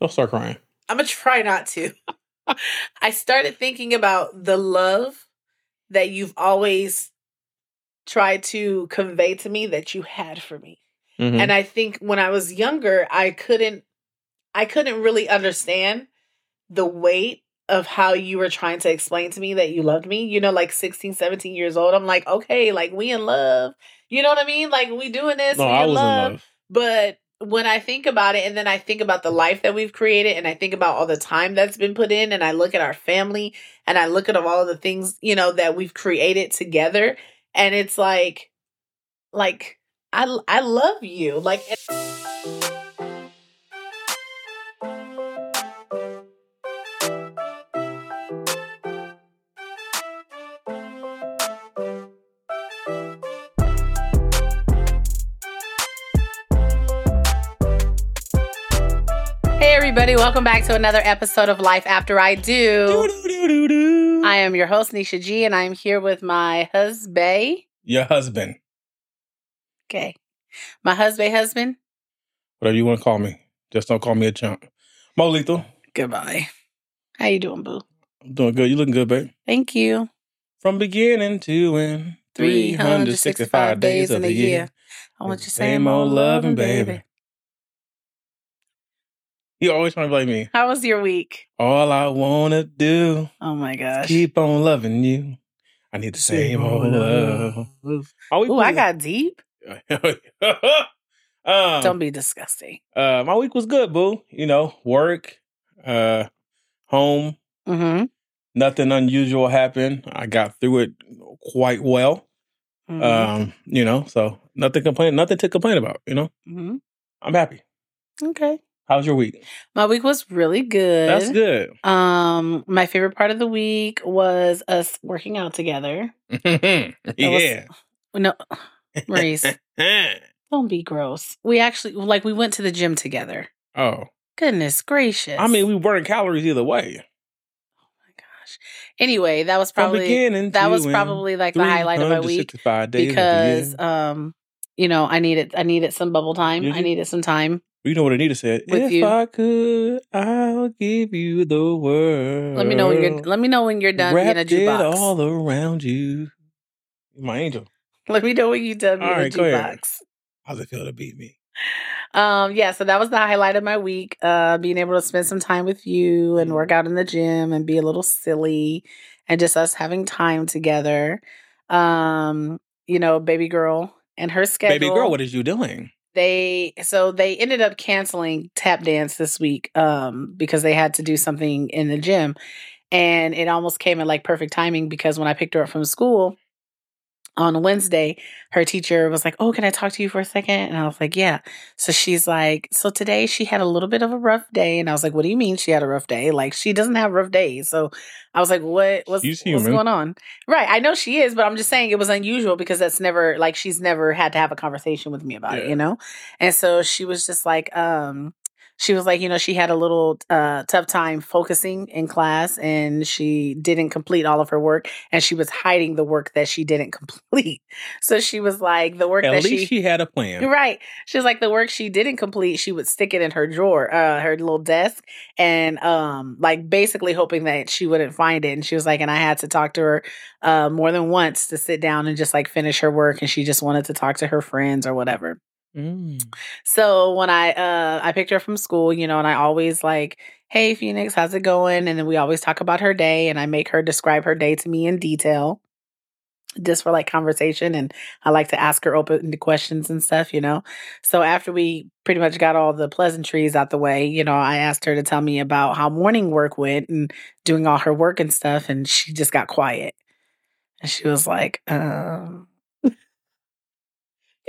Don't start crying. I'm gonna try not to. I started thinking about the love that you've always tried to convey to me that you had for me. Mhm. And I think when I was younger, I couldn't I couldn't really understand the weight of how you were trying to explain to me that you loved me. You know, like 16, 17 years old. I'm like, okay, like we in love. You know what I mean? Like we doing this. no, we I in was love. in love. But when I think about it, and then I think about the life that we've created, and I think about all the time that's been put in, and I look at our family, and I look at all of the things you know that we've created together, and it's like, like I I love you, like. Hey everybody, welcome back to another episode of Life After I Do. I am your host Nisha G, and I'm here with my husband. Your husband, Okay, my husband, husband. whatever you want to call me, just don't call me a chump. Mo Lethal, Goodbye. How you doing, boo? I'm doing good. You looking good, babe. Thank you. From beginning to end, 365 days of the year. I want you same old loving, baby. You always trying to blame me. How was your week? All I wanna do Oh my is gosh. keep on loving you. I need the same old love. My week Ooh, I got deep. um, Don't be disgusting. uh, my week was good, boo. You know, work, uh, home. Mm-hmm. Nothing unusual happened. I got through it quite well. mm-hmm. Um, you know, so nothing complain, nothing to complain about. You know, hmm I'm happy. Okay. How's your week? My week was really good. That's good. Um, my favorite part of the week was us working out together. yeah. No, Maurice, don't be gross. We actually like we went to the gym together. oh, Goodness gracious! I mean, we burn calories either way. Oh my gosh. Anyway, that was probably that was probably like the highlight of my week because um, you know, I needed I needed some bubble time. I needed some time. You know what Anita said? with if you. I could, I'll give you the world. Let me know when you're let me know when you're done being a Wrapped it all around you. My angel. Let me know when you're done being All a right, jukebox. How's it feel to beat me? Um, yeah, so that was the highlight of my week. Uh, being able to spend some time with you and work out in the gym and be a little silly and just us having time together. Um, you know, baby girl and her schedule. Baby girl, what is you doing? They so they ended up canceling tap dance this week um because they had to do something in the gym. And it almost came at like perfect timing because when I picked her up from school on Wednesday, her teacher was like, Oh, can I talk to you for a second? And I was like, Yeah. So she's like, So today she had a little bit of a rough day. And I was like, What do you mean she had a rough day? Like, she doesn't have rough days. So I was like, What what's, what's going on? Right. I know she is, but I'm just saying it was unusual because that's never like she's never had to have a conversation with me about it, you know? And so she was just like, um, she was like, you know, she had a little uh, tough time focusing in class and she didn't complete all of her work and she was hiding the work that she didn't complete. So she was like, the work At that least she, she had a plan. You're right. She was like the work she didn't complete, she would stick it in her drawer, uh, her little desk, and um, like basically hoping that she wouldn't find it. And she was like, and I had to talk to her uh more than once to sit down and just like finish her work, and she just wanted to talk to her friends or whatever. Mm. So when I uh I picked her from school, you know, and I always like, "Hey Phoenix, how's it going?" And then we always talk about her day and I make her describe her day to me in detail. Just for like conversation and I like to ask her open questions and stuff, you know. So after we pretty much got all the pleasantries out the way, you know, I asked her to tell me about how morning work went and doing all her work and stuff and she just got quiet. And she was like, um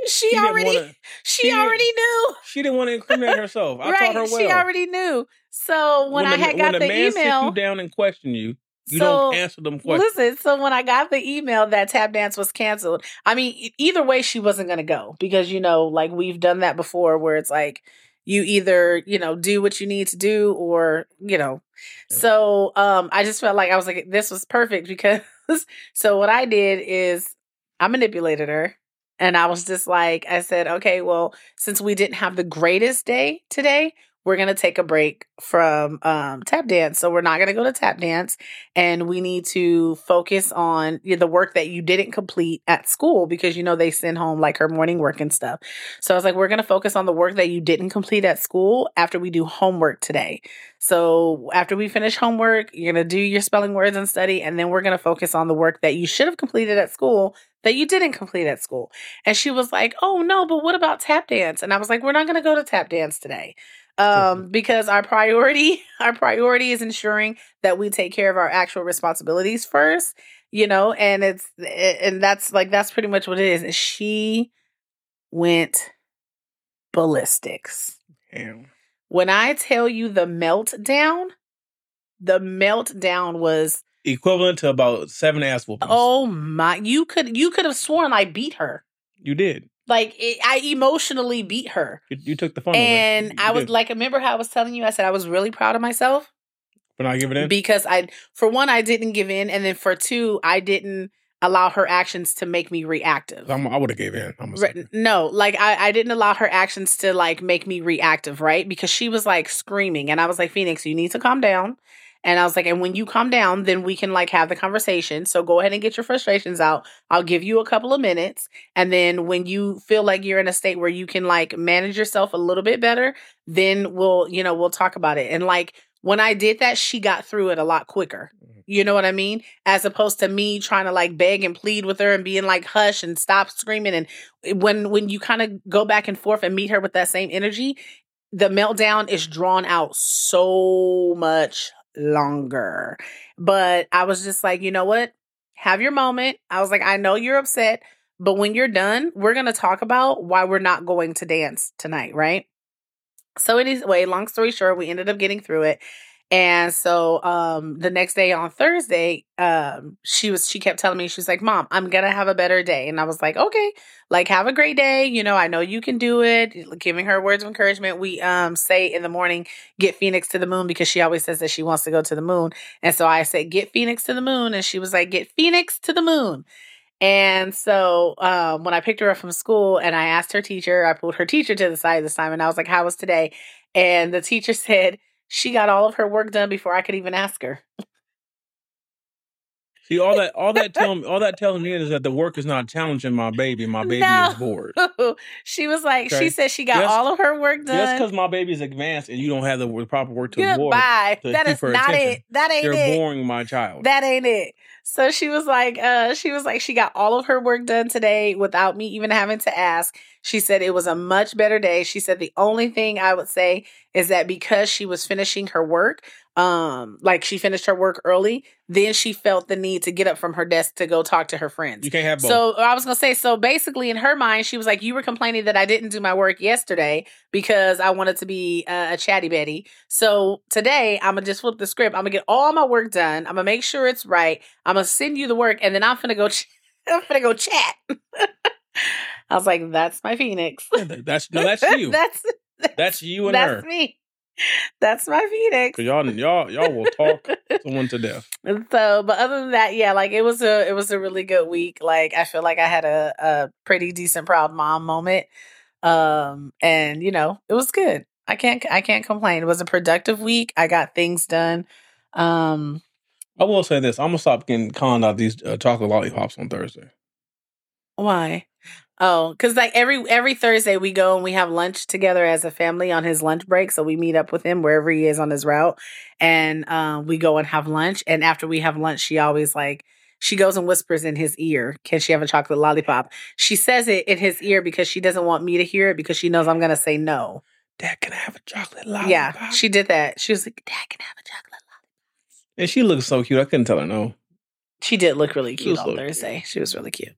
she, didn't already wanna- she, she already knew. she didn't want to incriminate herself. I right. taught her well. She already knew. So when, I the, had got when the man email, you down and question you, you so don't answer them questions. listen. So when I got the email that tap dance was canceled, I mean, either way, she wasn't going to go because you know, like we've done that before, where it's like you either you know do what you need to do or you know. Yeah. So um, I just felt like I was like, this was perfect because. so what I did is I manipulated her. And I was just like, I said, okay, well, since we didn't have the greatest day today, we're going to take a break from um, tap dance. So we're not going to go to tap dance and we need to focus on the work that you didn't complete at school because, you know, they send home like her morning work and stuff. So I was like, we're going to focus on the work that you didn't complete at school after we do homework today. So after we finish homework, you're going to do your spelling words and study, and then we're going to focus on the work that you should have completed at school that you didn't complete at school. And she was like, oh no, but what about tap dance? And I was like, we're not going to go to tap dance today um, because our priority our priority is ensuring that we take care of our actual responsibilities first you know and it's and that's like that's pretty much what it is and she went ballistics Damn. when i tell you the meltdown the meltdown was Equivalent to about seven ass whoopings. oh my you could you could have sworn i beat her You did. Like it, i emotionally beat her You, you took the fun and i was did. like remember how i was telling you i said i was really proud of myself For not giving in? because I, for one, I didn't give in, and then for two, I didn't allow her actions to make me reactive. I'm, I would have gave in. I'm a Right, no, like I, I didn't allow her actions to like make me reactive, right? Because she was like screaming, and I was like, Phoenix, you need to calm down. And I was like, and when you calm down, then we can like have the conversation. So go ahead and get your frustrations out. I'll give you a couple of minutes. And then when you feel like you're in a state where you can like manage yourself a little bit better, then we'll, you know, we'll talk about it. And like when I did that, she got through it a lot quicker. Mm-hmm. You know what I mean? As opposed to me trying to like beg and plead with her and being like hush and stop screaming. And eh, when when you kind of go back and forth and meet her with that same energy, the meltdown is drawn out so much longer. But I was just like, you know what? Have your moment. I was like, I know you're upset, but when you're done, we're going to talk about why we're not going to dance tonight, right? So anyway, long story short, we ended up getting through it. And so um the next day on Thursday, um she was she kept telling me she was like, "Mom, I'm going to have a better day." And I was like, "Okay. Like have a great day. You know, I know you can do it." Giving her words of encouragement. We um say in the morning, "Get Phoenix to the moon" because she always says that she wants to go to the moon. And so I said, "Get Phoenix to the moon." And she was like, "Get Phoenix to the moon." And so um, when I picked her up from school and I asked her teacher, I pulled her teacher to the side this time and I was like, How was today? And the teacher said she got all of her work done before I could even ask her. See, all that, all that telling, all that telling me is that the work is not challenging my baby. My baby No. is bored. she was like, Okay. She said she got Just- all of her work done. Just because my baby is advanced and you don't have the proper work to Goodbye. to That is not attention. it. That ain't it. you're boring my child. That ain't it. So she was like, uh, she was like, she got all of her work done today without me even having to ask. She said it was a much better day. She said the only thing I would say is that because she was finishing her work, um, like she finished her work early, then she felt the need to get up from her desk to go talk to her friends. you can't have both. So I was gonna say, so basically, in her mind, she was like, "You were complaining that I didn't do my work yesterday because I wanted to be uh, a chatty Betty. So today, I'm gonna just flip the script. I'm gonna get all my work done. I'm gonna make sure it's right. I'm gonna send you the work, and then I'm gonna go. Ch- I'm gonna go chat." I was like, "That's my Phoenix. That's no, that's you. that's that's you and her. that's her. me. That's my Phoenix." Y'all, y'all, y'all will talk someone to death. And so, but other than that, yeah, like it was a it was a really good week. Like I feel like I had a a pretty decent proud mom moment. Um and you know, it was good. I can't I can't complain. It was a productive week. I got things done. Um I will say this: I'm gonna stop getting conned out these uh, chocolate lollipops on Thursday. why? Oh, cuz like every every Thursday we go and we have lunch together as a family on his lunch break. So we meet up with him wherever he is on his route and um we go and have lunch and after we have lunch she always like she goes and whispers in his ear, "Can she have a chocolate lollipop?" She says it in his ear because she doesn't want me to hear it because she knows I'm going to say no. Dad, can I have a chocolate lollipop? Yeah, she did that. She was like, "Dad, can I have a chocolate lollipop?" and she looks so cute. I couldn't tell her no. She did look really cute on so cute. Thursday. She was really cute.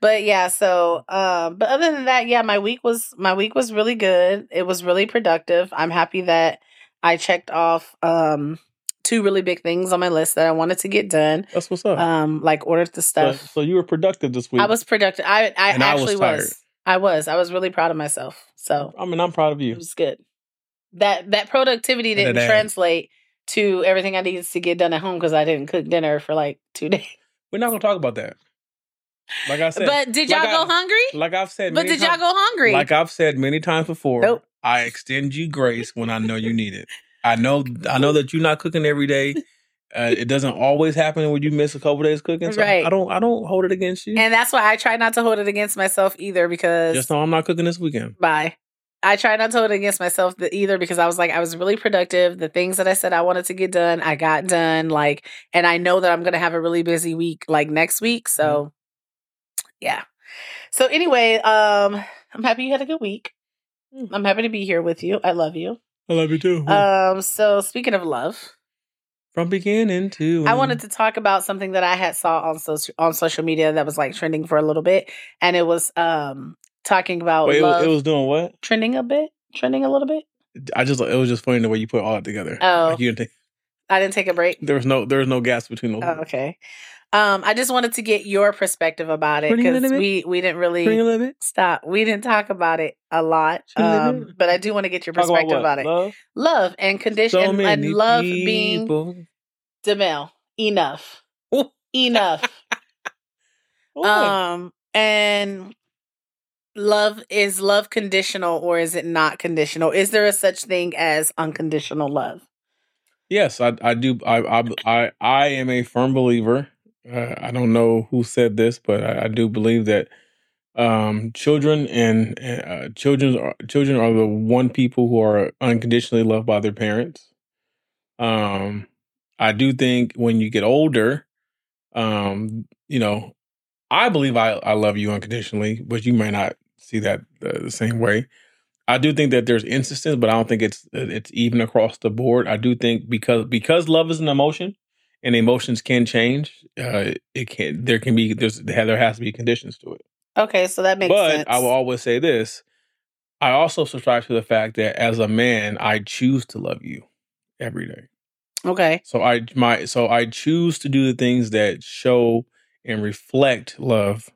But yeah, so um but other than that, yeah, my week was my week was really good. It was really productive. I'm happy that I checked off um two really big things on my list that I wanted to get done. That's what's up. Um like ordered the stuff. so you were productive this week. I was productive. I I And I was actually was. I was. I was really proud of myself. So I mean, I'm proud of you. it was good. That that productivity didn't translate to everything I needed to get done at home because I didn't cook dinner for like two days. We're not gonna talk about that. Like I said, But did y'all like go I- hungry? like I've said, But many did y'all times- go hungry? Like I've said many times before, Nope. I extend you grace when I know you need it. I know I know that you're not cooking every day. Uh, it doesn't always happen when you miss a couple days cooking. So Right. I don't I don't hold it against you. And that's why I try not to hold it against myself either because Just know I'm not cooking this weekend. bye. I try not to hold it against myself th- either because I was like I was really productive. The things that I said I wanted to get done, I got done. Like, and I know that I'm gonna have a really busy week like next week. So, yeah. So anyway, um, I'm happy you had a good week. Mm. I'm happy to be here with you. I love you. I love you too. Um, so speaking of love, From beginning to I wanted to talk about something that I had saw on social on social media that was like trending for a little bit, and it was um talking about Wait, it, was, it was doing what? trending a bit, trending a little bit. I just it was just funny the way you put all that together. Oh. Like you didn't take, I didn't take a break. there was no there was no gaps between those. Oh, okay. Um, I just wanted to get your perspective about it because we we didn't really stop. We didn't talk about it a lot, um, but I do want to get your about perspective what? about, it. Love? Love and condition So and, and love being people. Demel. Enough. Enough. Um, and love is love conditional or is it not conditional? Is there a such thing as unconditional love? Yes, I I do. I I I, I am a firm believer. Uh, I don't know who said this, but I, I do believe that um, children and uh, children are children are the one people who are unconditionally loved by their parents. Um, I do think when you get older, um, you know, I believe I I love you unconditionally, but you may not see that uh, the same way. I do think that there's instances, but I don't think it's it's even across the board. I do think because because love is an emotion, and emotions can change. Uh, it can there can be there's there has to be conditions to it. Okay, so that makes but sense. I will always say this: I also subscribe to the fact that as a man, I choose to love you every day. okay. So I my so I choose to do the things that show and reflect love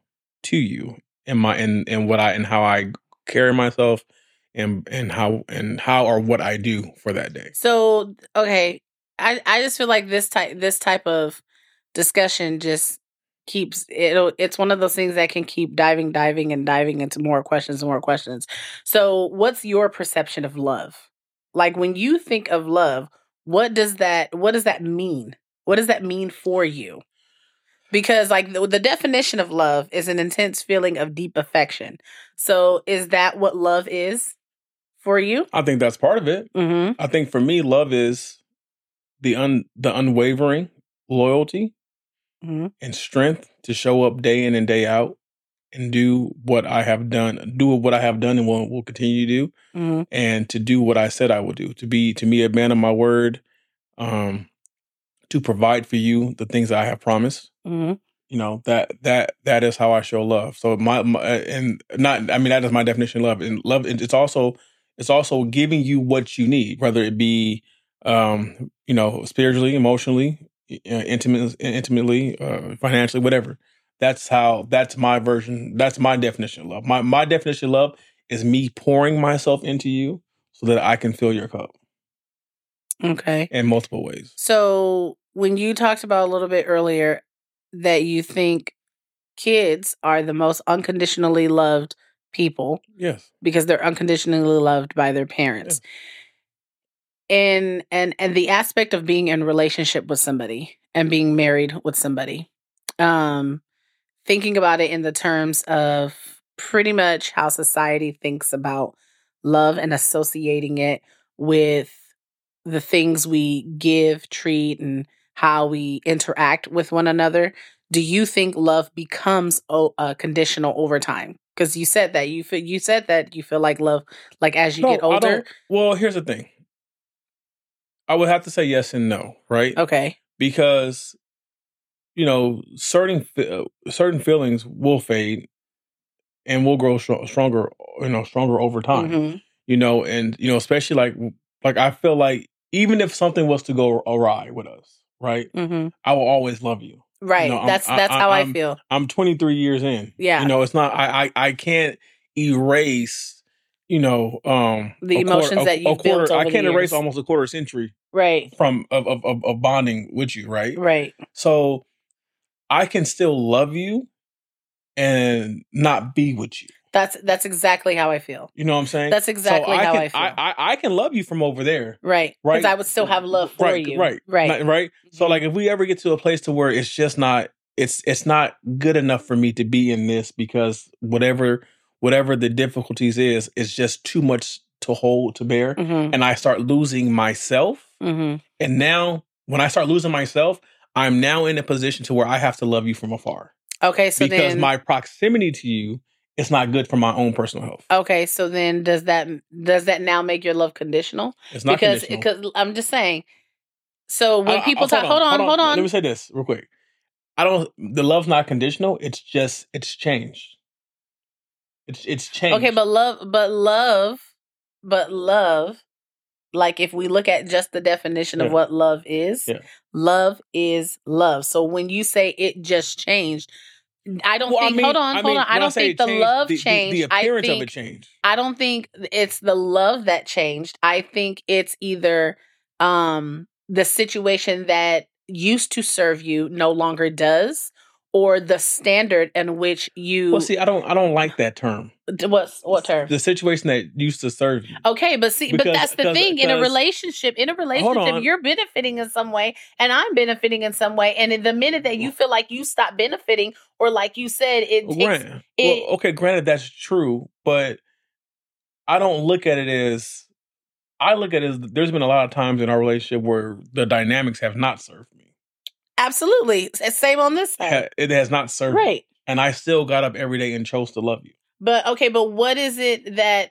to you and my and and what I and how I carry myself and and how and how or what I do for that day. So okay, I I just feel like this type this type of discussion just keeps it. It's one of those things that can keep diving, diving, and diving into more questions and more questions. So, what's your perception of love? Like when you think of love, what does that what does that mean? What does that mean for you? Because like the, the definition of love is an intense feeling of deep affection. So, is that what love is for you? I think that's part of it. Mm-hmm. I think for me, love is the un the unwavering loyalty Mhm. and strength to show up day in and day out and do what I have done, do what I have done and will, will continue to do. Mm-hmm. and to do what I said I would do, to be to me a man of my word, um, to provide for you the things that I have promised. Mm-hmm. You know that that that is how I show love. So my, my and not I mean that is my definition of love. And love it's also it's also giving you what you need, whether it be um, you know spiritually, emotionally, intimately, intimately, uh, financially, whatever. That's how. That's my version. That's my definition of love. My my definition of love is me pouring myself into you so that I can fill your cup Okay. in multiple ways. So when you talked about a little bit earlier that you think kids are the most unconditionally loved people Yes. because they're unconditionally loved by their parents. And and and the aspect of being in relationship with somebody and being married with somebody. Um thinking about it in the terms of pretty much how society thinks about love and associating it with the things we give, treat, and how we interact with one another. Do you think love becomes o- uh, conditional over time? Because you said that you feel you said that you feel like love, like as you No, get older. Well, here's the thing. I would have to say yes and no, right? Okay. Because you know certain certain feelings will fade and will grow stro- stronger, you know, stronger over time. Mhm. You know, and you know, especially like like I feel like even if something was to go awry with us, right? Mhm. I will always love you. Right. I'm- that's that's I- how I I'm- feel. I'm 23 years in. Yeah. You know, it's not I I, I can't erase, you know, um The a quarter- emotions that you've built I can't erase almost a quarter century Right. from of, of of of bonding with you, right? Right. So I can still love you and not be with you. That's that's exactly how I feel. You know what I'm saying? That's exactly so I how can, I feel. I, I can love you from over there. right. Right. Because I would still have love for right, you. Right. Right. Not- right. So Mhm. like if we ever get to a place to where it's just not it's it's not good enough for me to be in this because whatever whatever the difficulties is, it's just too much to hold to bear. Mm-hmm. And I start losing myself. Mm-hmm. And now when I start losing myself, I'm now in a position to where I have to love you from afar. Okay. So because then. my proximity to you is not good for my own personal health. okay. So then, does that does that now make your love conditional? It's not because conditional. because I'm just saying. So when I- I- people hold talk, hold on, hold on. Let me say this real quick. I don't. The love's not conditional. It's just it's changed. It's it's changed. Okay, but love, but love, but love. Like if we look at just the definition of what love is, Yeah. love is love. So when you say it just changed, I don't Well, I think. mean- hold on, I hold mean, on. I don't say think the changed, love the, the- changed. The, appearance I of think it changed. I don't think it's the love that changed. I think it's either um the situation that used to serve you no longer does or the standard in which you Well, see, I don't. I don't like that term. What's what term? The situation that used to serve you. Okay, but see, but that's the thing. In a relationship, in a relationship, you're benefiting in some way, and I'm benefiting in some way. And in the minute that you feel like you stop benefiting, or like you said, it takes it- well, okay, granted that's true, but I don't look at it as. I look at it as there's been a lot of times in our relationship where the dynamics have not served. Absolutely same on this side, It has not served right? and I still got up every day and chose to love you. But okay, but what is it that?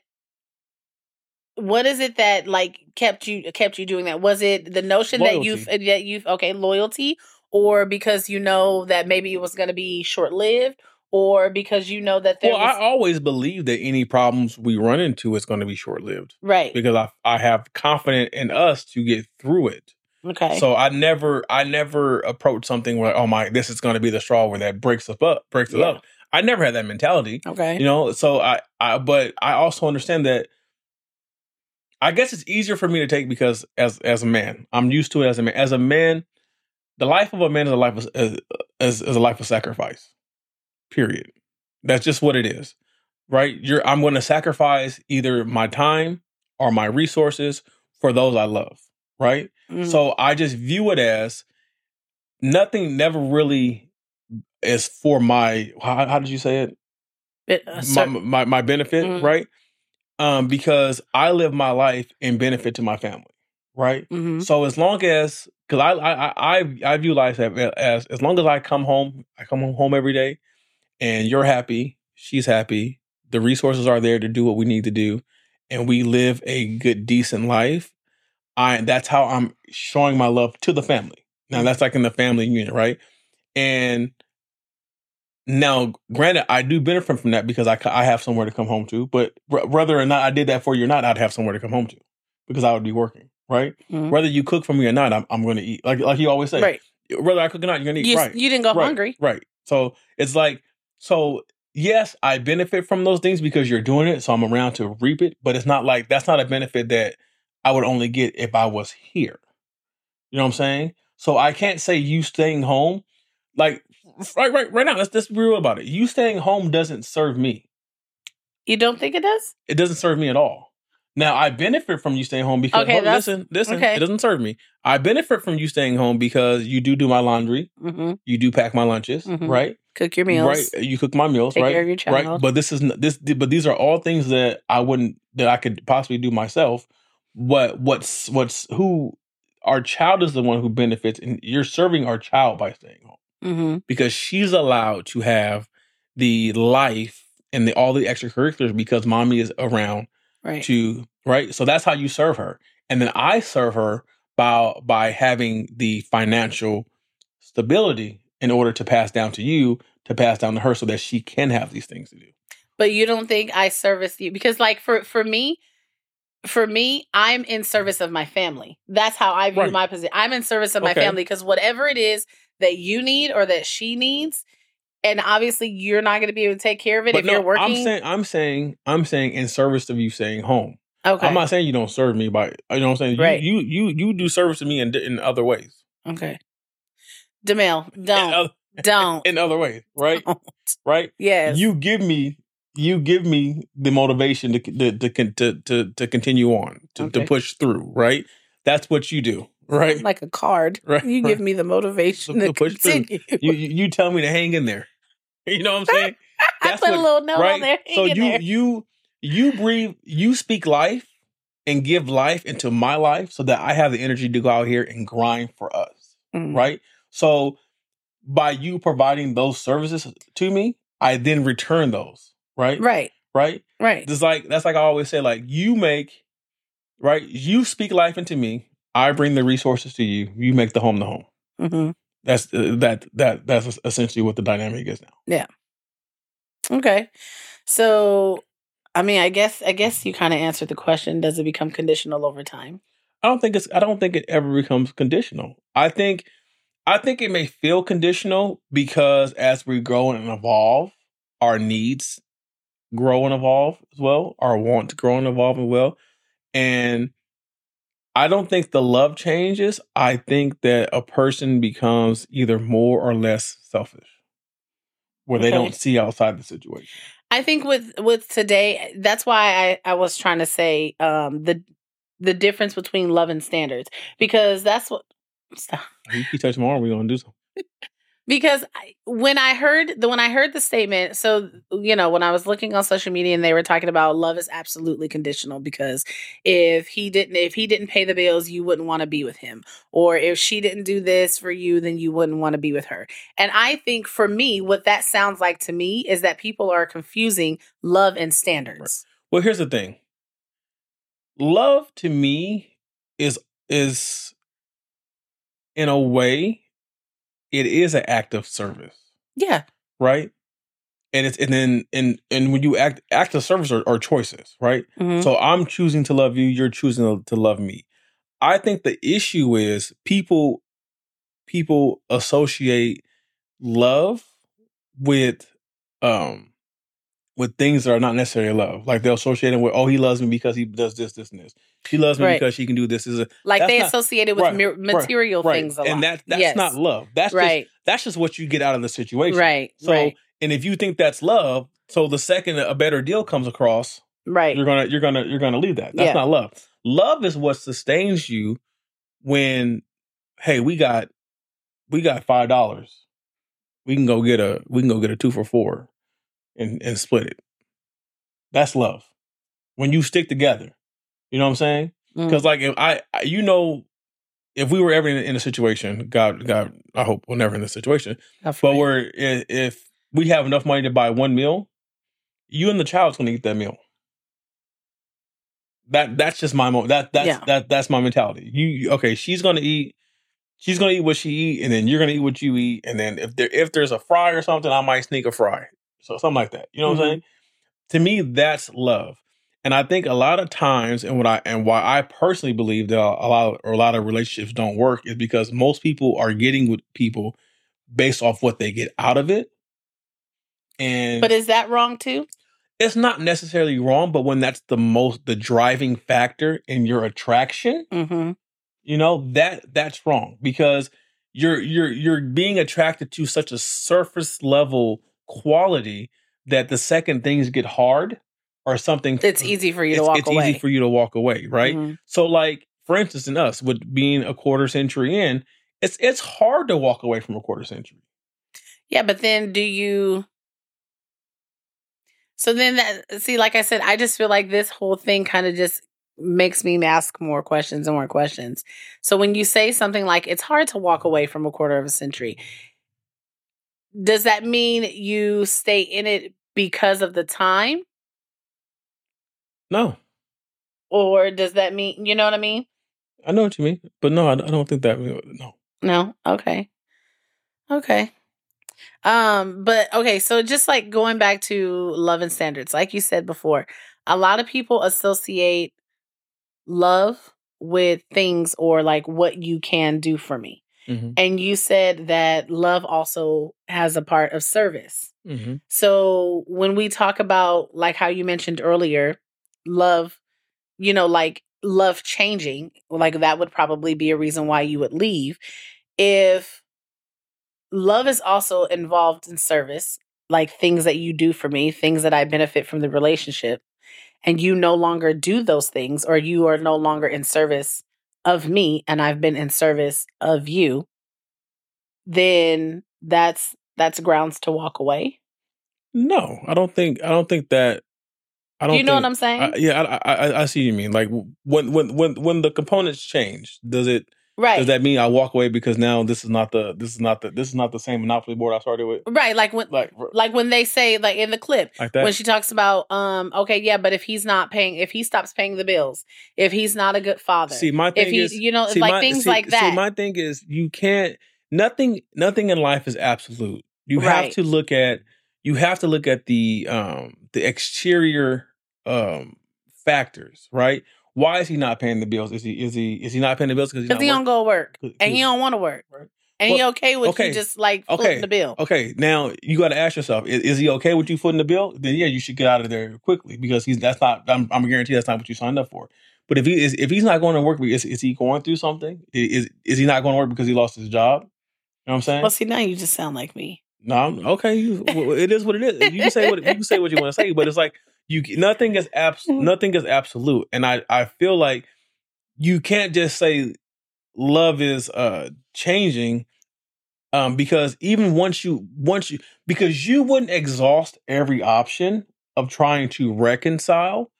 What is it that like kept you kept you doing that? Was it the notion that you Loyalty. Uh, that you've okay loyalty, or because you know that maybe it was going to be short lived, or because you know that there Well, was I always believe that any problems we run into is going to be short lived right? because I I have confidence in us to get through it. Okay, So I never I never approach something where oh my this is going to be the straw where that breaks us up breaks it Yeah. up. I never had that mentality, okay, you know. So I I but I also understand that. I guess it's easier for me to take because as as a man, I'm used to it as a man. As a man, the life of a man is a life of, is, is, is a life of sacrifice. Period. That's just what it is, right? You're I'm going to sacrifice either my time or my resources for those I love, right? Mm. So I just view it as nothing. Never really is for my. How, how did you say it? But, uh, my, my my benefit, Mhm. right? Um, because I live my life in benefit to my family, right? Mhm. So as long as, because I, I I I view life as, as as long as I come home, I come home every day, and you're happy, she's happy, the resources are there to do what we need to do, and we live a good, decent life. I that's how I'm showing my love to the family. Now that's like in the family unit, right? And now, granted, I do benefit from that because I, I have somewhere to come home to. But wh- whether or not I did that for you or not, I'd have somewhere to come home to because I would be working, right? Mhm. Whether you cook for me or not, I'm, I'm going to eat. Like like you always say, right. whether I cook or not, you're going to eat. You, right? you didn't go right, hungry. Right. So it's like so. Yes, I benefit from those things because you're doing it, so I'm around to reap it. But it's not like that's not a benefit that I would only get if I was here. You know what I'm saying? So I can't say you staying home, like right, right, right now. Let's just be real about it. You staying home doesn't serve me. You don't think it does? It doesn't serve me at all. Now I benefit from you staying home because Okay, listen, listen. okay. It doesn't serve me. I benefit from you staying home because you do do my laundry, hmm you do pack my lunches, Mhm. right? Cook your meals. Right, you cook my meals, Take right? care of your Right, but this is this, but these are all things that I wouldn't that I could possibly do myself. What what's what's who our child is the one who benefits, and you're serving our child by staying home hmm because she's allowed to have the life and the all the extracurriculars because mommy is around Right. to right. So that's how you serve her, and then I serve her by by having the financial stability in order to pass down to you to pass down to her so that she can have these things to do. but you don't think I service you because, like, for for me, for me, I'm in service of my family. That's how I view Right. my position. I'm in service of my Okay. family because whatever it is that you need or that she needs, and obviously you're not going to be able to take care of it But if no, you're working. I'm saying I'm saying I'm saying in service of you saying home. okay. I'm not saying you don't serve me by uh, you know what I'm saying. You Right. you you, you do service to me in in other ways. okay. Demel, don't, other, don't, in other ways, right? don't. Right? Yes. You give me you give me the motivation to to to to to, continue on to, to push through. Right. That's what you do. Right. Like a card. Right, You right. give me the motivation To to, push through. continue. you, you you tell me to hang in there. You know what I'm saying? I That's put what- a little note on there. So you there. you you breathe, you speak life and give life into my life so that I have the energy to go out here and grind for us. Mhm. Right. So by you providing those services to me, I then return those. Right. Right. Right. Right. Just like that's like I always say, like you make right, you speak life into me. I bring the resources to you. You make the home the home. hmm That's uh, that that that's essentially what the dynamic is now. Yeah. Okay. So, I mean, I guess I guess you kind of answered the question. Does it become conditional over time? I don't think it's I don't think it ever becomes conditional. I think I think it may feel conditional because as we grow and evolve, our needs grow and evolve as well, our wants grow and evolve as well. And I don't think the love changes. I think that a person becomes either more or less selfish. Where they Okay. don't see outside the situation. I think with with today, that's why I I was trying to say um the the difference between love and standards because that's what stop. You touching my we're gonna do something. because when I heard the when I heard the statement, so you know when I was looking on social media and they were talking about love is absolutely conditional because if he didn't if he didn't pay the bills, you wouldn't want to be with him, or if she didn't do this for you, then you wouldn't want to be with her. And I think for me, what that sounds like to me is that people are confusing love and standards. Well, here's the thing. Love to me is is in a way it is an act of service, Yeah, right? And it's and then and and when you act act of service are, are choices, right? Mhm. So I'm choosing to love you, you're choosing to, to love me. I think the issue is people people associate love with um with things that are not necessarily love. Like they'll associate it with, oh, he loves me because he does this, this, and this. She loves me Right. because she can do this. Is this. like they not- associate it with right, material Right. things a lot. And that that's Yes. not love. That's just right, that's just what you get out of the situation. right, So and if you think that's love, so the second a better deal comes across, right. you're gonna you're gonna you're gonna leave that. That's Yeah. not love. Love is what sustains you when, hey, we got we got five dollars. We can go get a we can go get a two for four and, and split it. That's love. When you stick together. You know what I'm saying? Mm. Because like if I you know if we were ever in, in a situation, God God I hope we're never in this situation, but Right. we're if we have enough money to buy one meal, you and the child's gonna eat that meal. That that's just my mo. That that's Yeah. that that's my mentality. You- You okay? She's gonna eat. She's gonna eat what she eat, and then you're gonna eat what you eat, and then if there if there's a fry or something, I might sneak a fry, so something like that. You know what Mhm. I'm saying? To me, that's love, and I think a lot of times, and what I and why I personally believe that a lot or a lot of relationships don't work is because most people are getting with people based off what they get out of it, and But is that wrong too? it's not necessarily wrong, but when that's the most the driving factor in your attraction, Mm-hmm. you know that that's wrong because you're you're you're being attracted to such a surface level quality that the second things get hard or something It's easy for you to walk it's away. easy for you to walk away right Mhm. so like for instance in us with being a quarter century in it's it's hard to walk away from a quarter century Yeah, but then do you? So then that see, like I said, I just feel like this whole thing kind of just makes me ask more questions and more questions. So when you say something like it's hard to walk away from a quarter of a century, does that mean you stay in it because of the time, no or does that mean you know what I mean? i know what you mean but no i, I don't think that no No. Okay. Okay. Um, but okay, so just like going back to love and standards, like you said before, a lot of people associate love with things or like what you can do for me. Mm-hmm. And you said that love also has a part of service. Mm-hmm. So when we talk about like how you mentioned earlier, love, you know, like love changing, like that would probably be a reason why you would leave. If love is also involved in service, like things that you do for me, things that I benefit from the relationship, and you no longer do those things or you are no longer in service of me and I've been in service of you, then that's that's grounds to walk away. No, I don't think. I don't think that. I don't. Do you know think, what I'm saying? I, yeah, I, I I see what you mean. Like when when when when the components change, does it right. does that mean I walk away because now this is not the this is not the this is not the same monopoly board I started with? right. Like when Like like when they say like in the clip like when she talks about um okay yeah but if he's not paying if he stops paying the bills if he's not a good father see, my thing if he is you know see, like my- things see- like that See, my thing is you can't. Nothing. Nothing in life is absolute. You have to look at. You have to look at the um the exterior um factors, right? Why is he not paying the bills? Is he is he is he not paying the bills because because he don't go to work and he don't want to work Right. and he okay with okay, you just like okay, footing the bill Okay, now you got to ask yourself: is, is he okay with you footing the bill? Then yeah, you should get out of there quickly because he's that's not. I'm, I'm guarantee that's not what you signed up for. But if he is, if he's not going to work, is, is he going through something? Is is he not going to work because he lost his job? You know what I'm saying? well see now you just sound like me No, I'm, okay. You, well, it is what it is. You can say what you can say what you want to say, but it's like you nothing is abs nothing is absolute, and I I feel like you can't just say love is uh changing, um because even once you once you because you wouldn't exhaust every option of trying to reconcile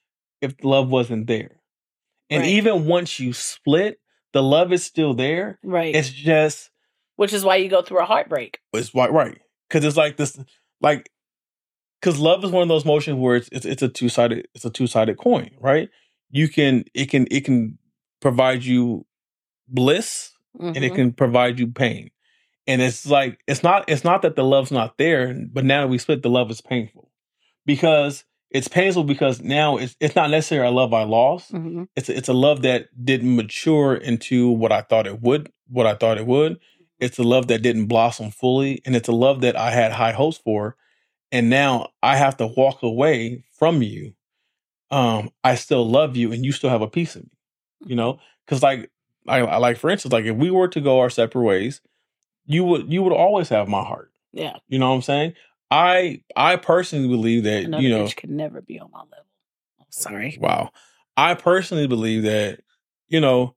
if love wasn't there, and Right. even once you split, the love is still there. right It's just which is why you go through a heartbreak it's right, right. Because it's like this, like, because love is one of those motions where it's it's, it's a two sided it's a two sided coin, right? You can it can it can provide you bliss and it Mhm. can provide you pain, and it's like it's not it's not that the love's not there, but now that we split, the love is painful because it's painful because now it's it's not necessarily a love I lost. Mhm. It's a, it's a love that didn't mature into what I thought it would, what I thought it would. It's a love that didn't blossom fully, and it's a love that I had high hopes for, and now I have to walk away from you. Um, I still love you, and you still have a piece of me. You know, because like I, I like for instance, like if we were to go our separate ways, you would you would always have my heart. yeah You know what I'm saying? I I personally believe that another you know could never be on my level oh, sorry Wow. I personally believe that, you know,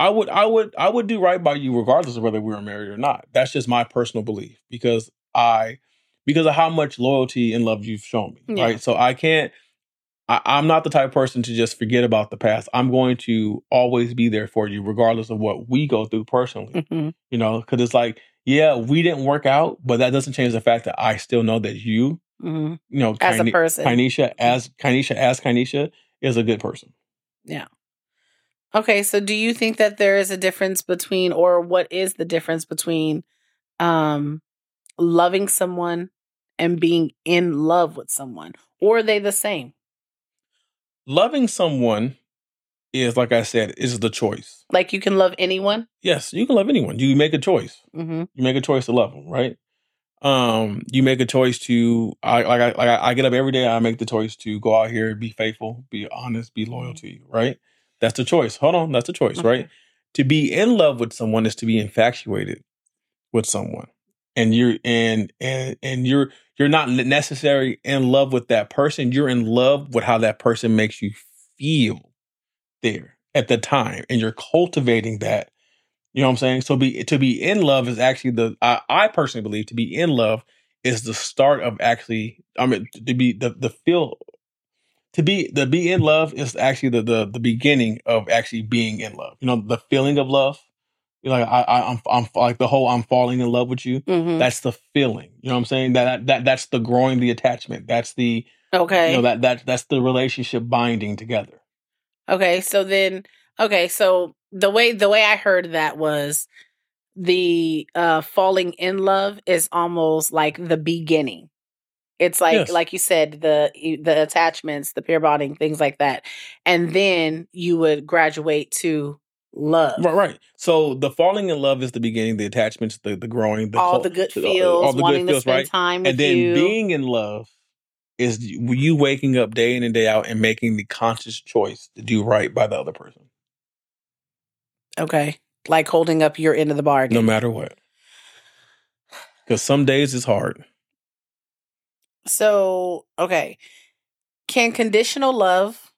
I would I would I would do right by you regardless of whether we were married or not. That's just my personal belief because I because of how much loyalty and love you've shown me. Yeah. Right. So I can't I, I'm not the type of person to just forget about the past. I'm going to always be there for you, regardless of what we go through personally. Mhm. You know, because it's like, yeah, we didn't work out, but that doesn't change the fact that I still know that you, Mhm. you know, as a person Kynesha as Kynesha as Kynesha is a good person. Yeah. Okay, so do you think that there is a difference between or what is the difference between um loving someone and being in love with someone? Or are they the same? Loving someone is, like I said, is the choice. Like you can love anyone? Yes, you can love anyone. You make a choice. Mhm. You make a choice to love them, right? Um, you make a choice to I like I like I, I get up every day. I make the choice to go out here, be faithful, be honest, be loyal to you, right? That's the choice. Hold on, that's the choice, right? To be in love with someone is to be infatuated with someone, and you're and and and you're you're not necessarily in love with that person. You're in love with how that person makes you feel there at the time, and you're cultivating that. You know what I'm saying? So be to be in love is actually the I, I personally believe to be in love is the start of actually I mean to be the the feel to be the be in love is actually the the the beginning of actually being in love. You know the feeling of love. Like I, I I'm I'm like the whole I'm falling in love with you. Mhm. That's the feeling. You know what I'm saying? That that that's the growing the attachment. That's the Okay. you know that that that's the relationship binding together. Okay, so then okay, so the way the way I heard that was the uh falling in love is almost like the beginning. It's like Yes. like you said the the attachments, the pair bonding, things like that. And then you would graduate to love. Right, right. So the falling in love is the beginning, the attachments, the the growing, the all the good uh, feels, all the good wanting to feels, spend right? time And then you. being in love is you waking up day in and day out and making the conscious choice to do right by the other person, okay. Like holding up your end of the bargain. no matter what. Because some days it's hard. So, okay. Can conditional love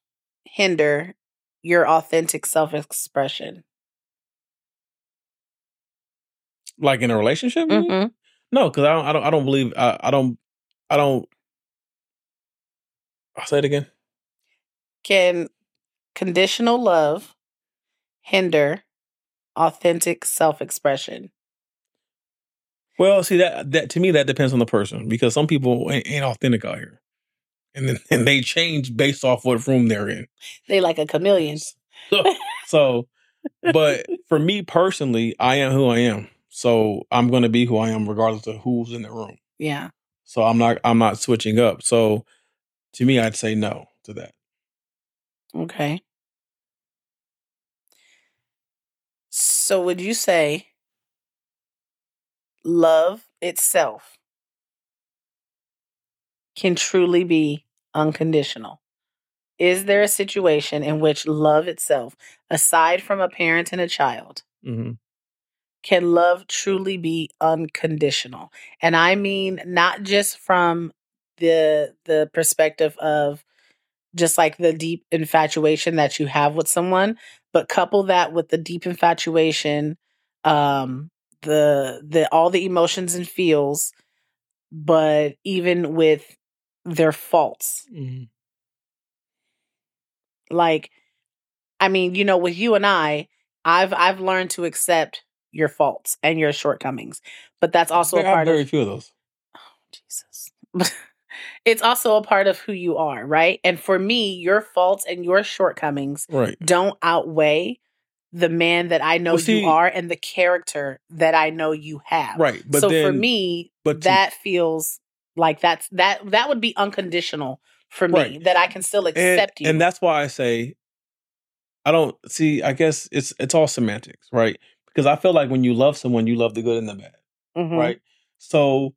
hinder your authentic self expression? Like in a relationship? Mm-hmm. No, because I don't. I don't. I don't believe. I, I don't. I don't. I'll say it again. Can conditional love hinder authentic self expression? Well, see that that to me that depends on the person because some people ain't, ain't authentic out here, and then and they change based off what room they're in. They like a chameleon. So, but for me personally, I am who I am. So I'm going to be who I am regardless of who's in the room. Yeah. So I'm not I'm not switching up. So to me, I'd say no to that. Okay. So would you say love itself can truly be unconditional? Is there a situation in which love itself, aside from a parent and a child, hmm can love truly be unconditional? And I mean not just from the the perspective of just like the deep infatuation that you have with someone, but couple that with the deep infatuation, um, the the all the emotions and feels, but even with their faults. hmm Like, I mean, you know, with you and I, I've I've learned to accept your faults and your shortcomings, but that's also a I have part very of few of those. Oh Jesus. it's also a part of who you are, right? And for me, your faults and your shortcomings Right. don't outweigh the man that I know Well, see- you are and the character that I know you have. Right. But so then, for me, but to- that feels like that's that that would be unconditional for me Right. that I can still and, accept you. and that's why I say I don't see. I guess it's it's all semantics, right? Because I feel like when you love someone, you love the good and the bad, Mhm. right? So.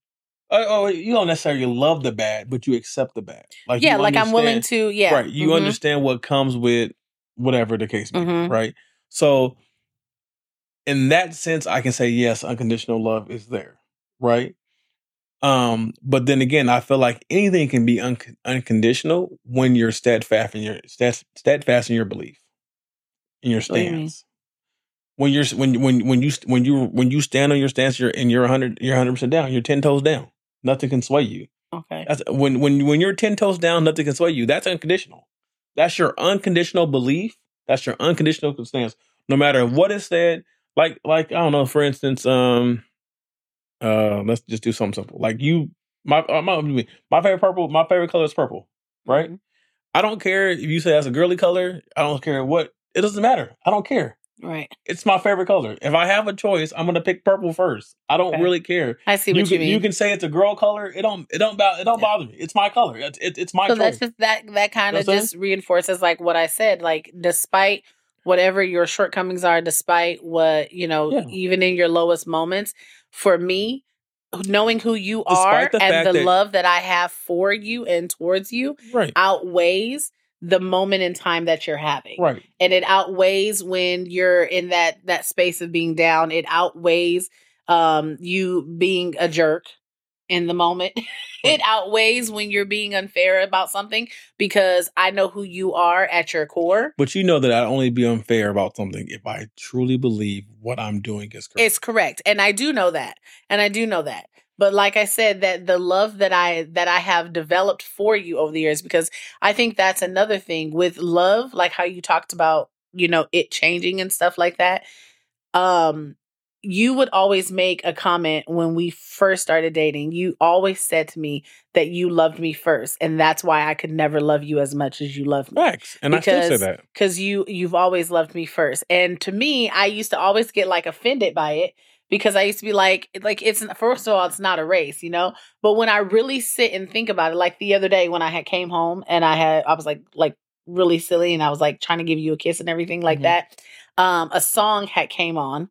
Oh, oh, you don't necessarily love the bad, but you accept the bad. Like yeah, like I'm willing to. Yeah, right you Mhm. understand what comes with whatever the case may Mhm. be right so in that sense i can say yes unconditional love is there right um but then again i feel like anything can be un- unconditional when you're steadfast in your stead- steadfast in your belief in your you stance when you're when when when you when you when you stand on your stance you're and you're 100 you're 100% down you're 10 toes down nothing can sway you Okay. that's when when when you're ten toes down, nothing can sway you. That's unconditional. That's your unconditional belief. That's your unconditional stance. No matter what is said, like like I don't know. For instance, um, uh, let's just do something simple. Like you, my uh, my my favorite purple. My favorite color is purple. Right. Mhm. I don't care if you say that's a girly color. I don't care what. It doesn't matter. I don't care. Right. It's my favorite color. If I have a choice, I'm gonna pick purple first. I don't Okay. really care. I see what you, can, mean. you can say it's a girl color. It don't it don't it don't Yeah. bother me. It's my color. It's it, it's my so choice. that's just that that kind of just reinforces like what I said. Like despite whatever your shortcomings are, despite what you know, Yeah. even in your lowest moments, for me, knowing who you Despite are the and the that- love that I have for you and towards you right. outweighs the moment in time that you're having. Right. and it outweighs when you're in that that space of being down it outweighs um you being a jerk in the moment it outweighs when you're being unfair about something because i know who you are at your core But you know that I'd only be unfair about something if I truly believe what I'm doing is correct. it's correct and i do know that and i do know that but like i said that the love that i that i have developed for you over the years because i think that's another thing with love like how you talked about you know it changing and stuff like that um you would always make a comment when we first started dating you always said to me that you loved me first and that's why i could never love you as much as you love me Facts. And I still say that. because you you've always loved me first and to me i used to always get like offended by it because i used to be like like it's first of all it's not a race you know but when i really sit and think about it like the other day when i had came home and i had i was like like really silly and i was like trying to give you a kiss and everything like Mhm. that um a song had came on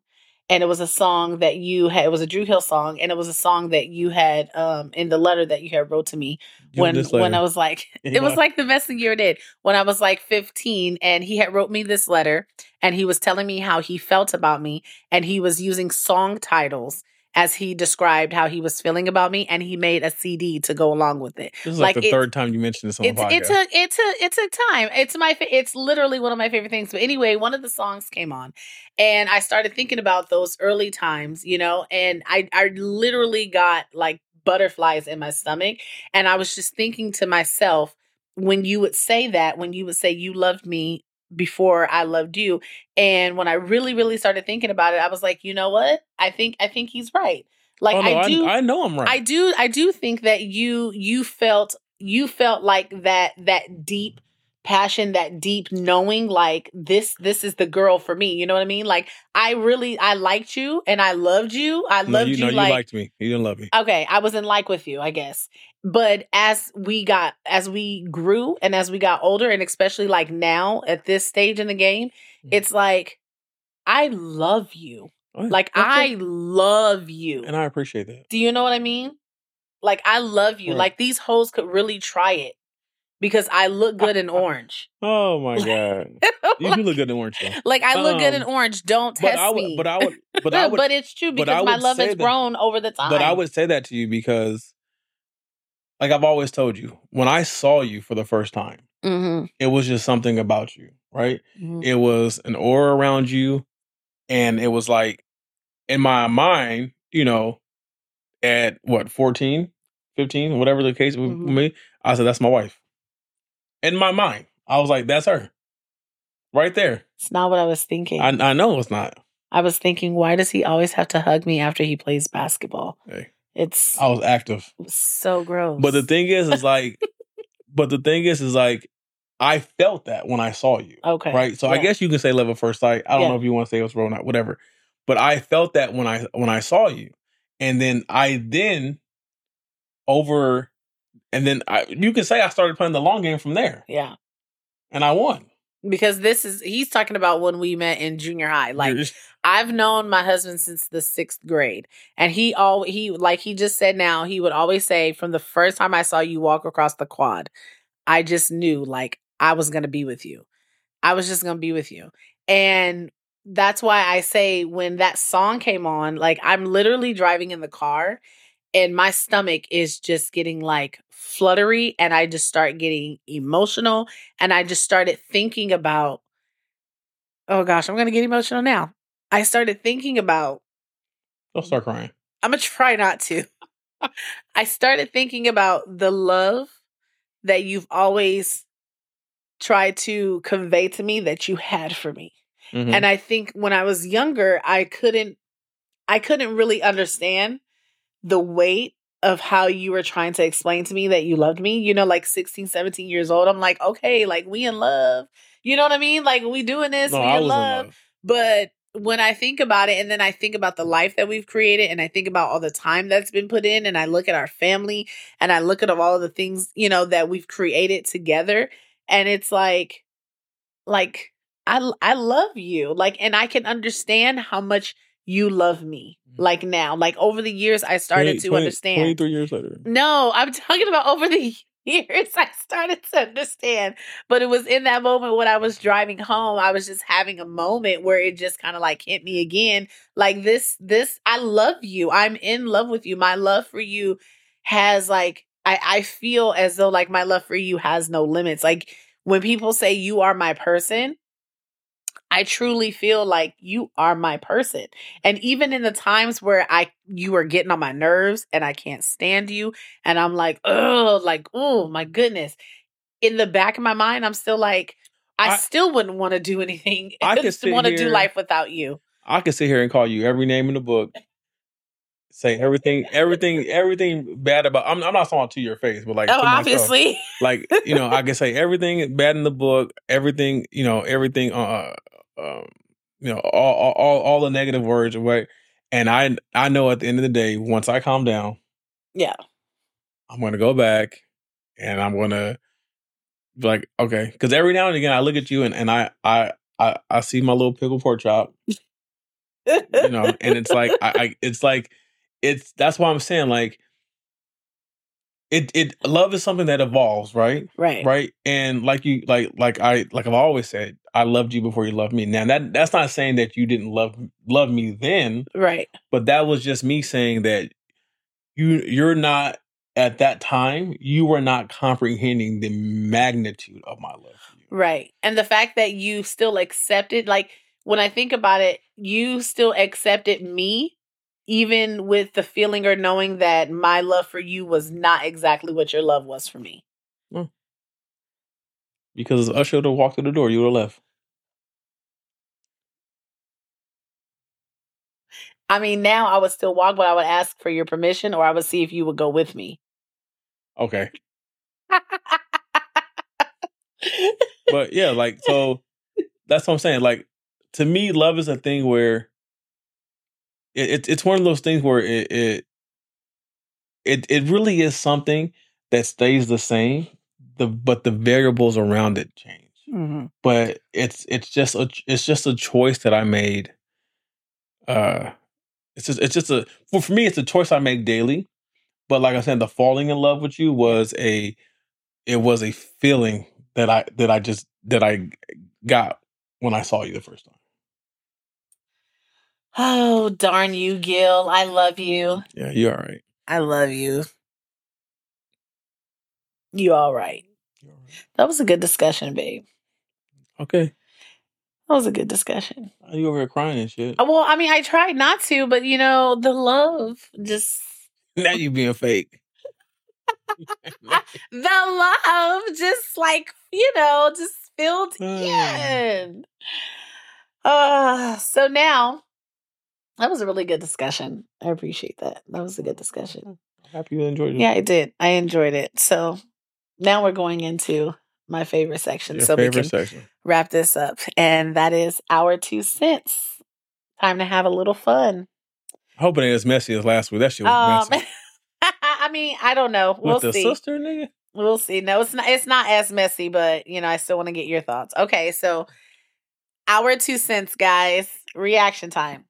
and it was a song that you had it was a Dru Hill song and it was a song that you had um in the letter that you had wrote to me Give when when. I was like it was like the best thing you ever did when I was like 15 and he had wrote me this letter and he was telling me how he felt about me and he was using song titles as he described how he was feeling about me, and he made a CD to go along with it. This is like, Like, the it's- third time you mentioned this on It's the podcast. it's a it's a it's a time. It's my fa- it's literally one of my favorite things. But anyway, one of the songs came on, and I started thinking about those early times, you know, and I I literally got like butterflies in my stomach, and I was just thinking to myself when you would say that, when you would say you loved me before I loved you, and when I really really started thinking about it, I was like, you know what? I think I think he's right. Like oh, no, I do. I, know I'm right. I do I do think that you you felt you felt like that that deep passion that deep knowing like this this is the girl for me you know what i mean like i really i liked you and i loved you i no, loved you, you, no, you like liked me. You didn't love me. okay i was in like with you i guess but as we got as we grew and as we got older and especially like now at this stage in the game Mhm. it's like i love you Oh, like i love you and I appreciate that. do you know what I mean? Like I love you. Right. Like these hoes could really try it because I look good in orange. Oh my god, you do look good in orange though. like I look good in Um, orange. Don't But test I would, me. but I would, but I would, but it's true because my love has that- grown over the time. but I would say that to you because, like I've always told you, when I saw you for the first time, hmm it was just something about you, right? hmm It was an aura around you, and it was like in my mind, you know, at what 14, 15, whatever the case with Mhm. me, I said that's my wife. In my mind, I was like, that's her, right there. It's not what I was thinking. I, I, know it's not. I was thinking, why does he always have to hug me after he plays basketball? Hey, It's I was active. so gross. But the thing is, is like, but the thing is, is like, I felt that when I saw you, okay, right? So I yeah. guess you can say love at first sight. I don't Yeah. know if you want to say it was real or not, whatever. But I felt that when I when I saw you, and then I then over, and then I you can say I started playing the long game from there, yeah, and I won. because this is he's talking about when we met in junior high. Like I've known my husband since the sixth grade, and he all he like he just said now he would always say from the first time I saw you walk across the quad, I just knew like I was gonna be with you. I was just gonna be with you, and that's why I say when that song came on, like I'm literally driving in the car, and my stomach is just getting like fluttery, and I just start getting emotional, and I just started thinking about oh gosh, I'm gonna get emotional now. I started thinking about, Don't start crying. I'm gonna try not to. I started thinking about the love that you've always tried to convey to me that you had for me. Mhm. And I think when I was younger, I couldn't I couldn't really understand the weight of how you were trying to explain to me that you loved me. You know, like 16, 17 years old. I'm like, okay, like we in love. You know what I mean? Like we doing this, no, we in love. in love. But when I think about it, and then I think about the life that we've created, and I think about all the time that's been put in, and I look at our family, and I look at all of the things you know that we've created together, and it's like, like I I love you, like, and I can understand how much you love me, Mhm. like now, like over the years, I started 20 to 20 understand. 23 years later. No, I'm talking about over the years I started to understand. But it was in that moment when I was driving home, I was just having a moment where it just kind of like hit me again. Like this, this, I love you. I'm in love with you. My love for you has like, I, I feel as though like my love for you has no limits. Like when people say you are my person, I truly feel like you are my person. And even in the times where I you are getting on my nerves and I can't stand you and I'm like, oh, like, oh my goodness. In the back of my mind, I'm still like, I, I- still wouldn't want to do anything. I just want to do life without you. I could sit here and call you every name in the book, say everything, everything, everything bad about. I'm, I'm not talking to your face, but like Oh, to myself. obviously. like you know, I can say everything bad in the book, everything you know, everything. Uh, um, you know, all, all all the negative words, right? And I I know at the end of the day, once I calm down, Yeah. I'm gonna go back and I'm gonna be like, okay, because every now and again I look at you and and I I I, I see my little pickle pork chop, you know, and it's like I, I it's like it's that's why I'm saying like it it love is something that evolves, right? Right. Right. And like you like like I like I've always said, I loved you before you loved me. Now that that's not saying that you didn't love love me then, Right. but that was just me saying that you you're not at that time, you were not comprehending the magnitude of my love for you. Right. And the fact that you still accepted, like when I think about it, you still accepted me, even with the feeling or knowing that my love for you was not exactly what your love was for me. Hmm. Because Usher would have walked through the door, you would have left. I mean, now I would still walk, but I would ask for your permission or I would see if you would go with me. Okay. But yeah, like so that's what I'm saying. Like to me, love is a thing where it, it it's one of those things where it, it it it really is something that stays the same. The but the variables around it change. hmm But it's it's just a it's just a choice that I made. Uh, it's just it's just a for, for me it's a choice I make daily. But like I said, the falling in love with you was a it was a feeling that I that I just that I got when I saw you the first time. Oh, darn you, Gil. I love you. Yeah, you're all right. I love you. You all right. all right. That was a good discussion, babe. Okay. That was a good discussion. Are you over here crying and shit? Uh, Well, I mean, I tried not to, but you know, the love just Now you being fake. the love just like, you know, just filled in. Uh so now that was a really good discussion. I appreciate that. That was a good discussion. Happy you enjoyed it. Yeah, I did. I enjoyed it. So now we're going into my favorite section. Your so we can section. wrap this up. And that is our two cents. Time to have a little fun. Hoping it ain't as messy as last week. That shit was Um, messy. I mean, I don't know. We'll With the see. sister, nigga. We'll see. No, it's not. It's not as messy, but you know, I still want to get your thoughts. Okay, so our two cents, guys. Reaction time.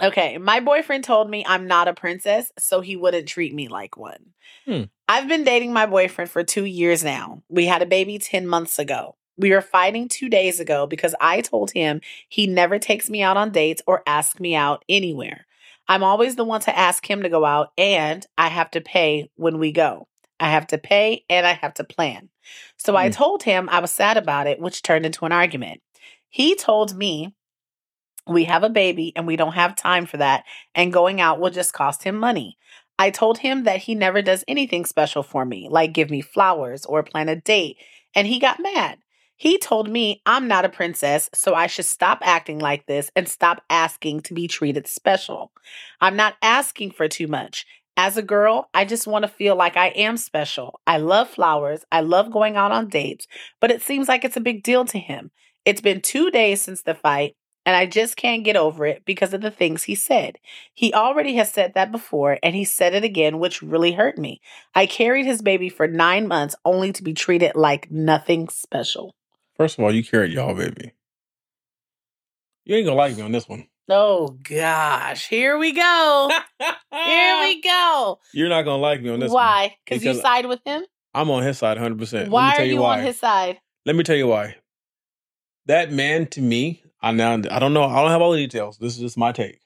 Okay, my boyfriend told me I'm not a princess, so he wouldn't treat me like one. Hmm. I've been dating my boyfriend for two years now. We had a baby 10 months ago. We were fighting two days ago because I told him he never takes me out on dates or asks me out anywhere. I'm always the one to ask him to go out, and I have to pay when we go. I have to pay and I have to plan. So I Hmm. told him I was sad about it, which turned into an argument. He told me we have a baby and we don't have time for that, and going out will just cost him money. I told him that he never does anything special for me, like give me flowers or plan a date, and he got mad. He told me I'm not a princess, so I should stop acting like this and stop asking to be treated special. I'm not asking for too much. As a girl, I just want to feel like I am special. I love flowers. I love going out on dates, but it seems like it's a big deal to him. It's been two days since the fight, and I just can't get over it because of the things he said. He already has said that before, and he said it again, which really hurt me. I carried his baby for nine months only to be treated like nothing special. First of all, you carried y'all baby. You ain't gonna like me on this one. Oh gosh, here we go. Here we go. You're not gonna like me on this one. Why? Because you side with him? I'm on his side 100. percent Why Let me are you, you why. on his side? Let me tell you why. That man to me, I now I don't know. I don't have all the details. This is just my take,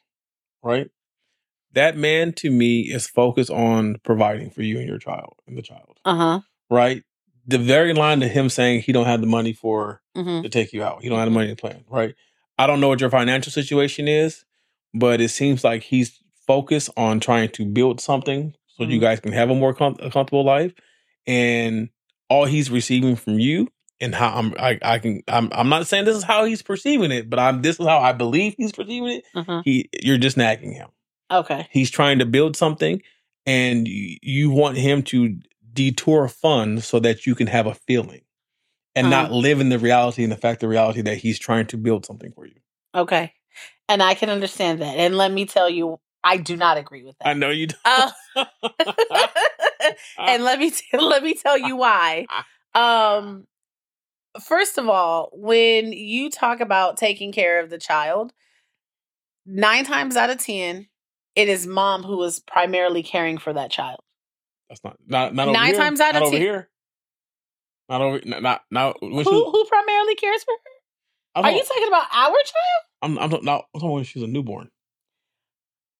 right? That man to me is focused on providing for you and your child and the child, Uh huh. right? The very line to him saying he don't have the money for hmm to take you out. He don't have the money to plan, right? I don't know what your financial situation is, but it seems like he's focused on trying to build something so you Mhm. guys can have a more com- a comfortable life. And all he's receiving from you and how I'm I, I can I'm I'm not saying this is how he's perceiving it, but I'm this is how I believe he's perceiving it. hmm He you're just nagging him. Okay. He's trying to build something and you, you want him to detour funds so that you can have a feeling and Uh-huh. not live in the reality and the fact the reality that he's trying to build something for you. Okay. And I can understand that. And let me tell you, I do not agree with that. I know you do. Uh, and let me t- let me tell you why. Um, first of all, when you talk about taking care of the child, nine times out of ten, it is mom who is primarily caring for that child. That's not not not over Nine here. times out not of over ten- here. Not over. Not not. Who she, who primarily cares for her? Are you talking about our child? I'm I'm not. I'm talking when she's a newborn.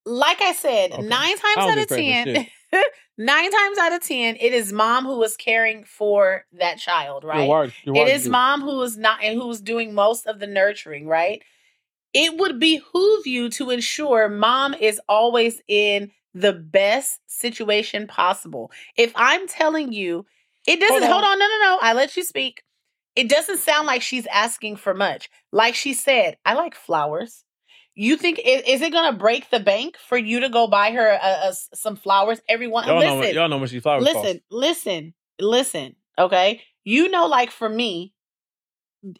Like I said, Okay. nine times out of get credit for ten, nine times out of ten, it is mom who is caring for that child, right? It is mom who is not and who's doing most of the nurturing, right? It would behoove you to ensure mom is always in the best situation possible. If I'm telling you, it doesn't Hold hold on. on, no, no, no. I let you speak. It doesn't sound like she's asking for much. Like she said, I like flowers. You think is, is it going to break the bank for you to go buy her a, a- some flowers? Everyone, Y'all listen, what- Y'all know what she flowers listen, cost. listen, listen. Okay, you know, like for me,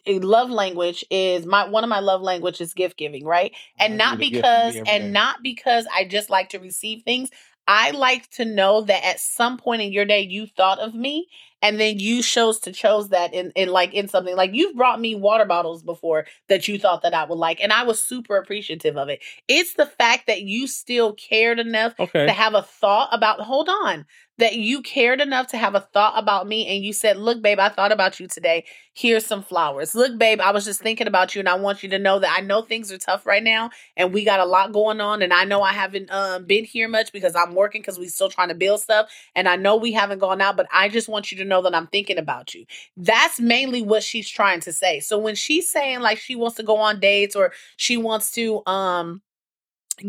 a love language is my one of my love languages is gift giving, right? And not need a gift because and not because I just like to receive things. I like to know that at some point in your day you thought of me and then you chose to chose that in, in like in something like you've brought me water bottles before that you thought that I would like and I was super appreciative of it. It's the fact that you still cared enough Okay. to have a thought about hold on that you cared enough to have a thought about me and you said look babe i thought about you today here's some flowers look babe i was just thinking about you and i want you to know that i know things are tough right now and we got a lot going on and i know i haven't um, been here much because i'm working because we still trying to build stuff and i know we haven't gone out but i just want you to know that i'm thinking about you that's mainly what she's trying to say so when she's saying like she wants to go on dates or she wants to um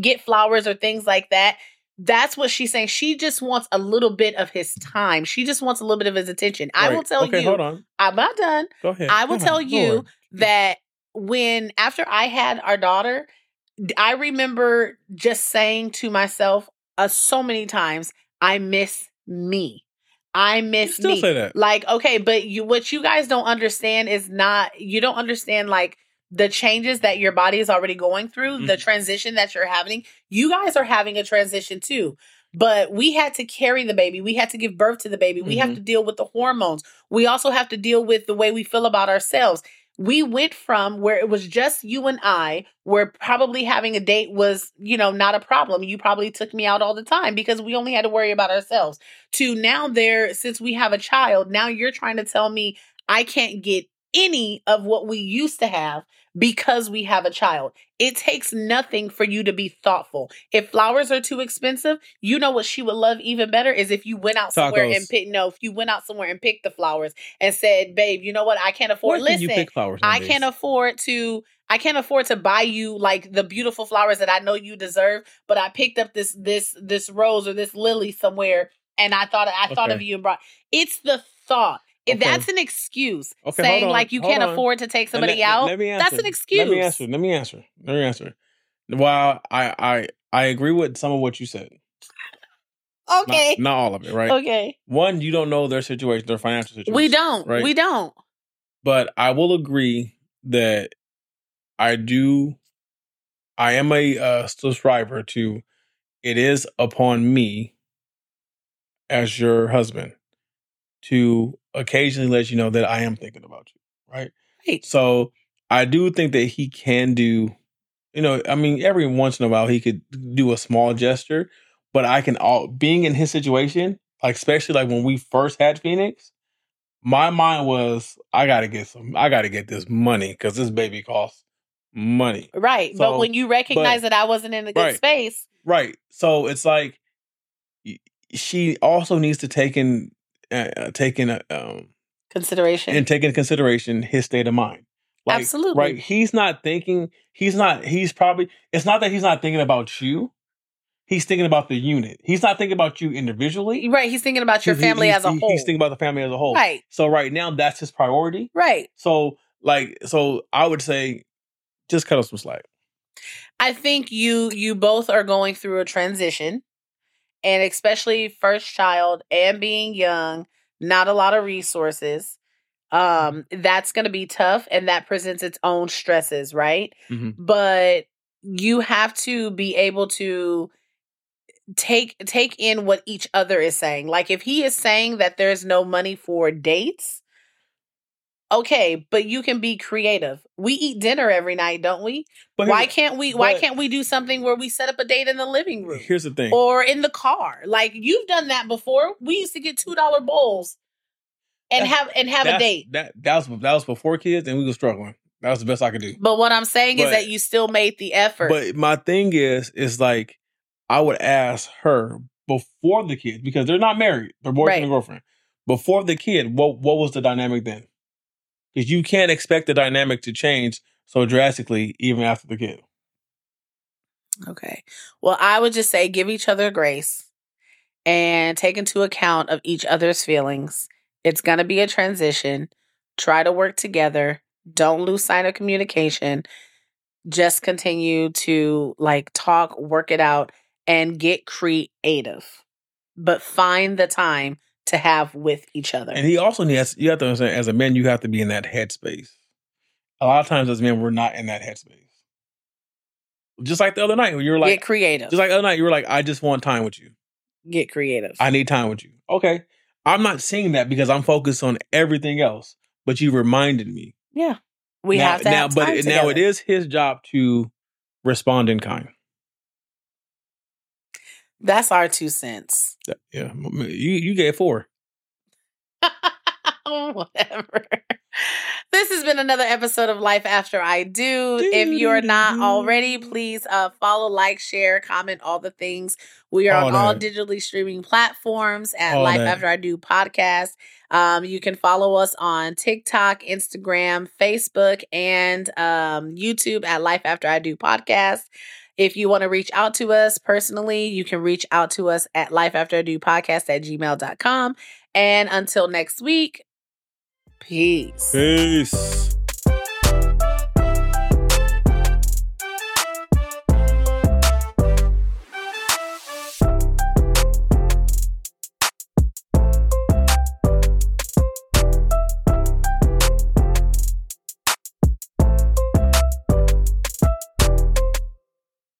get flowers or things like that that's what she's saying. She just wants a little bit of his time. She just wants a little bit of his attention. I will tell Okay, you, hold on. I'm not done. Go ahead. I will Go tell ahead. you that when after I had our daughter, I remember just saying to myself uh, so many times, I miss me. I miss me. say that. Like, okay, but you what you guys don't understand is not you don't understand like the changes that your body is already going through, the Mhm. transition that you're having. You guys are having a transition too. But we had to carry the baby. We had to give birth to the baby. We have Mhm. to deal with the hormones. We also have to deal with the way we feel about ourselves. We went from where it was just you and I, where probably having a date was, you know, not a problem. You probably took me out all the time because we only had to worry about ourselves. To now there, since we have a child, now you're trying to tell me I can't get any of what we used to have because we have a child. It takes nothing for you to be thoughtful. If flowers are too expensive, you know what she would love even better is if you went out somewhere and pick no, if you went out somewhere and picked the flowers and said, "Babe, you know what? I can't afford Where listen. you pick flowers? I can't afford to I can't afford to buy you like the beautiful flowers that I know you deserve, but I picked up this this this rose or this lily somewhere and I thought I thought of you and brought it's the thought. If Okay. that's an excuse, Okay, saying like you hold can't on. afford to take somebody let- out, Let me that's an excuse. Let me answer. Let me answer. Let me answer. While I I I agree with some of what you said. Not- Okay. Not, all of it, right? Okay. One, you don't know their situation, their financial situation. We don't. right? We don't. But I will agree that I do. I am a uh, subscriber to. It is upon me, as your husband, to occasionally let you know that I am thinking about you. Right. Right. So I do think that he can do. You know, I mean, every once in a while he could do a small gesture, but I can all being in his situation, like especially like when we first had Phoenix, my mind was I gotta get some I gotta get this money because this baby costs money. Right. So, but when you recognize that I wasn't in a good Right. space, Right. So it's like she also needs to take in uh, uh, take uh, um consideration. and take into consideration his state of mind. Like, Absolutely. Right. He's not thinking he's not he's probably it's not that he's not thinking about you. He's thinking about the unit. He's not thinking about you individually. right. He's thinking about your He- he- family as a whole. He's thinking about the family as a whole. right. So right now that's his priority. Right. So like so I would say just cut us some slack. I think you you both are going through a transition and especially first child and being young, not a lot of resources. Um that's going to be tough and that presents its own stresses, right? Mhm. But you have to be able to take take in what each other is saying. Like if he is saying that there's no money for dates, Okay, but you can be creative. We eat dinner every night, don't we? But why can't we why can't we do something where we set up a date in the living room Here's the thing. or in the car? Like you've done that before. We used to get $2 bowls and That's- have and have a date. That that was that was before kids, and we were struggling. That was the best I could do. But what I'm saying is that you still made the effort. But my thing is, is like I would ask her before the kids because they're not married; they're boyfriend Right. and girlfriend. Before the kid, what what was the dynamic then? Because you can't expect the dynamic to change so drastically even after the kid. Okay. Well, I would just say give each other grace and take into account of each other's feelings. It's going to be a transition. Try to work together. Don't lose sight of communication. Just continue to like talk, work it out and get creative. But find the time to have with each other. And he also needs you have to understand as a man, you have to be in that headspace. A lot of times as men, we're not in that headspace. Just like the other night when you were like, get creative. just like the other night, you were like, I just want time with you. get creative. I need time with you. Okay. I'm not saying that because I'm focused on everything else, but you reminded me. yeah. We now, have to now, have but it- now it is his job to respond in kind. That's our two cents. Yeah, you you gave four. Whatever. This has been another episode of Life After I Do. If you're not already, please uh, follow, like, share, comment, all the things. We are All on all digitally streaming platforms at All Life that. After I Do podcast. Um, you can follow us on TikTok, Instagram, Facebook, and um, YouTube at Life After I Do podcast. If you want to reach out to us personally, you can reach out to us at Life After I Do podcast at gmail.com. And until next week, peace. Peace.